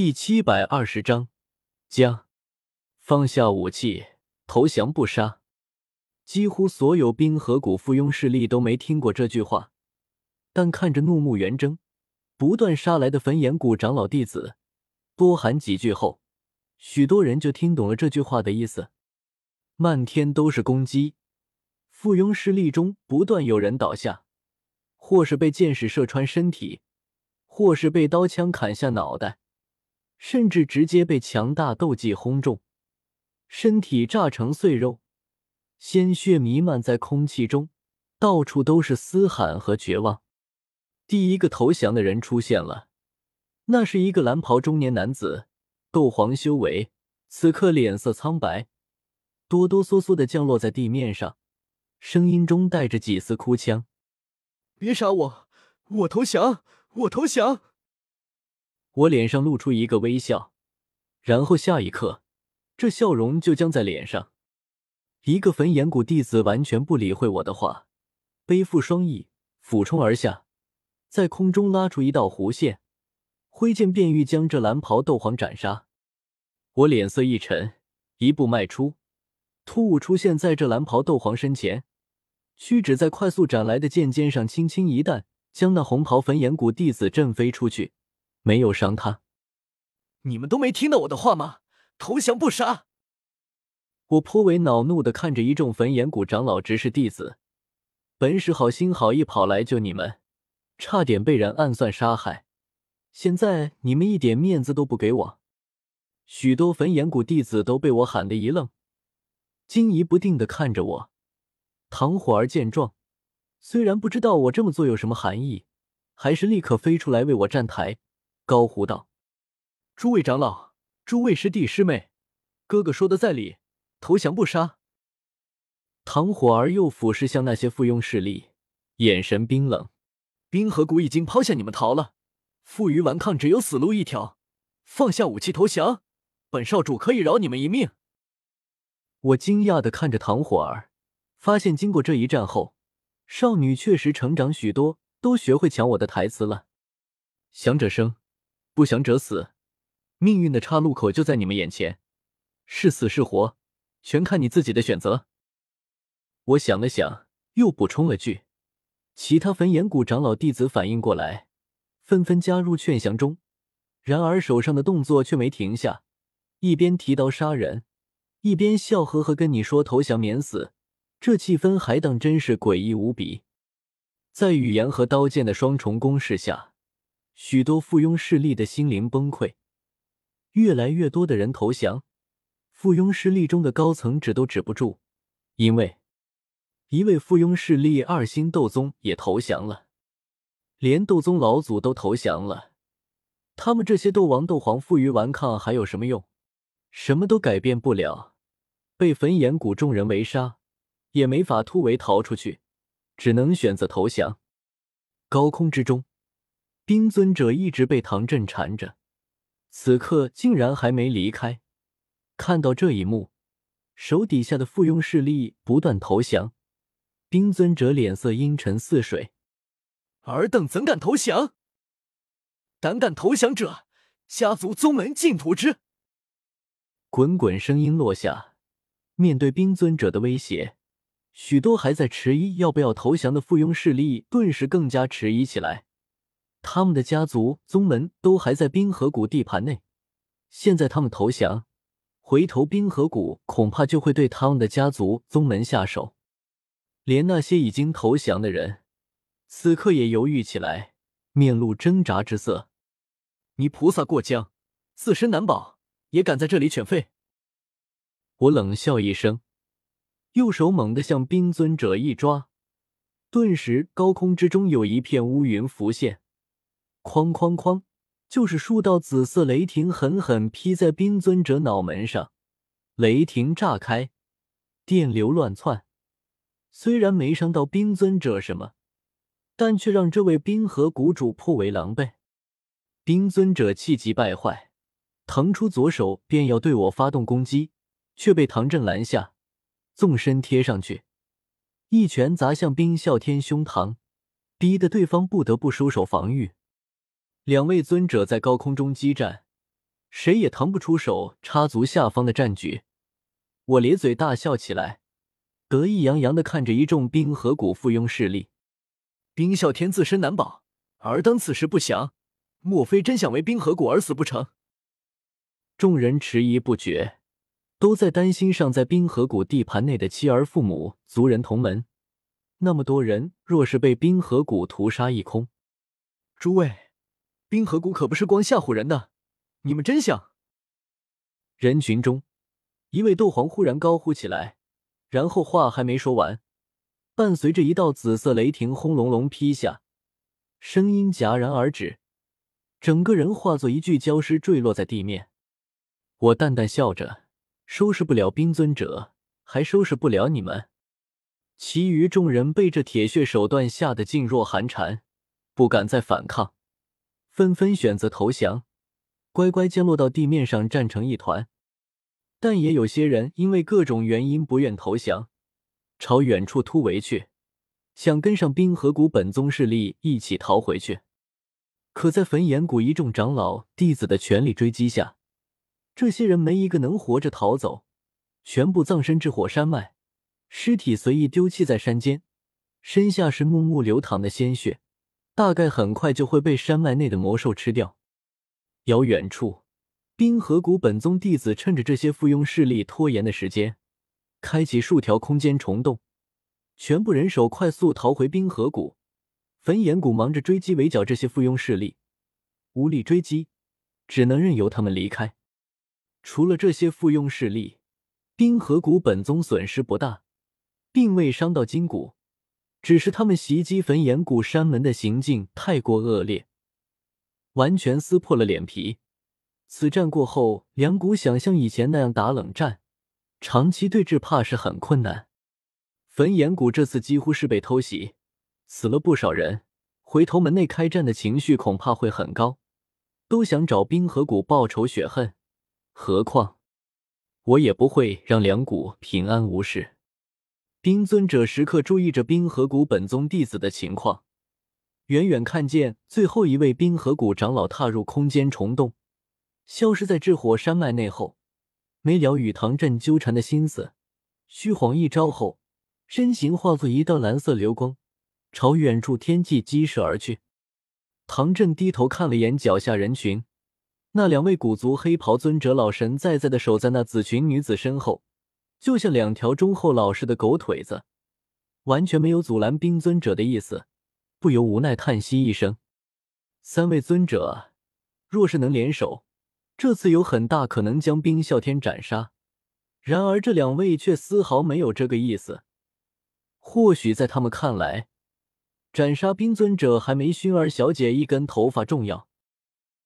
第七百二十章，将放下武器，投降不杀。几乎所有冰河谷附庸势力都没听过这句话，但看着怒目圆睁、不断杀来的焚炎谷长老弟子，多喊几句后，许多人就听懂了这句话的意思。漫天都是攻击，附庸势力中不断有人倒下，或是被箭矢射穿身体，或是被刀枪砍下脑袋，甚至直接被强大斗技轰中，身体炸成碎肉。鲜血弥漫在空气中，到处都是嘶喊和绝望。第一个投降的人出现了，那是一个蓝袍中年男子，斗皇修为，此刻脸色苍白，哆哆嗦嗦的降落在地面上，声音中带着几丝哭腔：“别杀我，我投降，我投降。”我脸上露出一个微笑，然后下一刻，这笑容就僵在脸上。一个焚炎谷弟子完全不理会我的话，背负双翼俯冲而下，在空中拉出一道弧线，挥剑便欲将这蓝袍斗皇斩杀。我脸色一沉，一步迈出，突兀出现在这蓝袍斗皇身前，屈指在快速斩来的剑尖上轻轻一弹，将那红袍焚炎谷弟子震飞出去，没有伤他。你们都没听到我的话吗？投降不杀！我颇为恼怒的看着一众焚炎谷长老执事弟子，本使好心好意跑来救你们，差点被人暗算杀害，现在你们一点面子都不给我。许多焚炎谷弟子都被我喊得一愣，惊疑不定的看着我。唐火儿见状，虽然不知道我这么做有什么含义，还是立刻飞出来为我站台，高呼道：“诸位长老，诸位师弟师妹，哥哥说的在理。”投降不杀。唐火儿又俯视向那些附庸势力，眼神冰冷。冰河谷已经抛下你们逃了，负隅顽抗只有死路一条。放下武器投降，本少主可以饶你们一命。我惊讶的看着唐火儿，发现经过这一战后，少女确实成长许多，都学会抢我的台词了。降者生，不降者死，命运的岔路口就在你们眼前，是死是活。全看你自己的选择。我想了想，又补充了句：“其他焚炎谷长老弟子反应过来，纷纷加入劝降中。然而手上的动作却没停下，一边提刀杀人，一边笑呵呵跟你说投降免死。这气氛还当真是诡异无比。在语言和刀剑的双重攻势下，许多附庸势力的心灵崩溃，越来越多的人投降。”附庸势力中的高层止都止不住，因为一位附庸势力二星斗宗也投降了，连斗宗老祖都投降了。他们这些斗王、斗皇负隅顽抗还有什么用？什么都改变不了，被焚炎谷众人围杀，也没法突围逃出去，只能选择投降。高空之中，冰尊者一直被唐震缠着，此刻竟然还没离开。看到这一幕，手底下的附庸势力不断投降，冰尊者脸色阴沉似水。尔等怎敢投降？胆敢投降者，家族宗门尽屠之！滚滚声音落下，面对冰尊者的威胁，许多还在迟疑要不要投降的附庸势力顿时更加迟疑起来。他们的家族宗门都还在冰河谷地盘内，现在他们投降。回头冰河谷恐怕就会对他们的家族宗门下手，连那些已经投降的人，此刻也犹豫起来，面露挣扎之色。你菩萨过江，自身难保，也敢在这里犬吠？我冷笑一声，右手猛地向冰尊者一抓，顿时高空之中有一片乌云浮现，哐哐哐。就是数道紫色雷霆狠狠劈在冰尊者脑门上，雷霆炸开，电流乱窜。虽然没伤到冰尊者什么，但却让这位冰河谷主颇为狼狈。冰尊者气急败坏，腾出左手便要对我发动攻击，却被唐振拦下，纵身贴上去，一拳砸向冰啸天胸膛，逼得对方不得不收手防御。两位尊者在高空中激战，谁也腾不出手插足下方的战局。我咧嘴大笑起来，得意洋洋的看着一众冰河谷附庸势力。冰啸天自身难保，尔等此时不降，莫非真想为冰河谷而死不成？众人迟疑不决，都在担心尚在冰河谷地盘内的妻儿父母、族人同门。那么多人，若是被冰河谷屠杀一空，诸位，冰河谷可不是光吓唬人的，你们真想？人群中，一位斗皇忽然高呼起来，然后话还没说完，伴随着一道紫色雷霆轰隆隆劈下，声音戛然而止，整个人化作一具焦尸坠落在地面。我淡淡笑着，收拾不了冰尊者，还收拾不了你们。其余众人被这铁血手段吓得噤若寒蝉，不敢再反抗，纷纷选择投降，乖乖降落到地面上站成一团。但也有些人因为各种原因不愿投降，朝远处突围去，想跟上冰河谷本宗势力一起逃回去。可在焚炎谷一众长老弟子的全力追击下，这些人没一个能活着逃走，全部葬身至火山脉，尸体随意丢弃在山间，身下是木木流淌的鲜血，大概很快就会被山脉内的魔兽吃掉。遥远处，冰河谷本宗弟子趁着这些附庸势力拖延的时间，开启数条空间虫洞，全部人手快速逃回冰河谷。焚炎谷忙着追击围剿这些附庸势力，无力追击，只能任由他们离开。除了这些附庸势力，冰河谷本宗损失不大，并未伤到筋骨，只是他们袭击焚炎谷山门的行径太过恶劣，完全撕破了脸皮。此战过后，两股想像以前那样打冷战，长期对峙怕是很困难。焚炎谷这次几乎是被偷袭，死了不少人，回头门内开战的情绪恐怕会很高，都想找冰河谷报仇雪恨。何况，我也不会让两股平安无事。冰尊者时刻注意着冰河谷本宗弟子的情况，远远看见最后一位冰河谷长老踏入空间虫洞，消失在炽火山脉内后，没了与唐振纠缠的心思，虚晃一招后，身形化作一道蓝色流光，朝远处天际激射而去。唐振低头看了眼脚下人群。那两位古族黑袍尊者老神在在的守在那紫裙女子身后，就像两条忠厚老实的狗腿子，完全没有阻拦冰尊者的意思，不由无奈叹息一声。三位尊者若是能联手，这次有很大可能将冰啸天斩杀。然而这两位却丝毫没有这个意思。或许在他们看来，斩杀冰尊者还没薰儿小姐一根头发重要。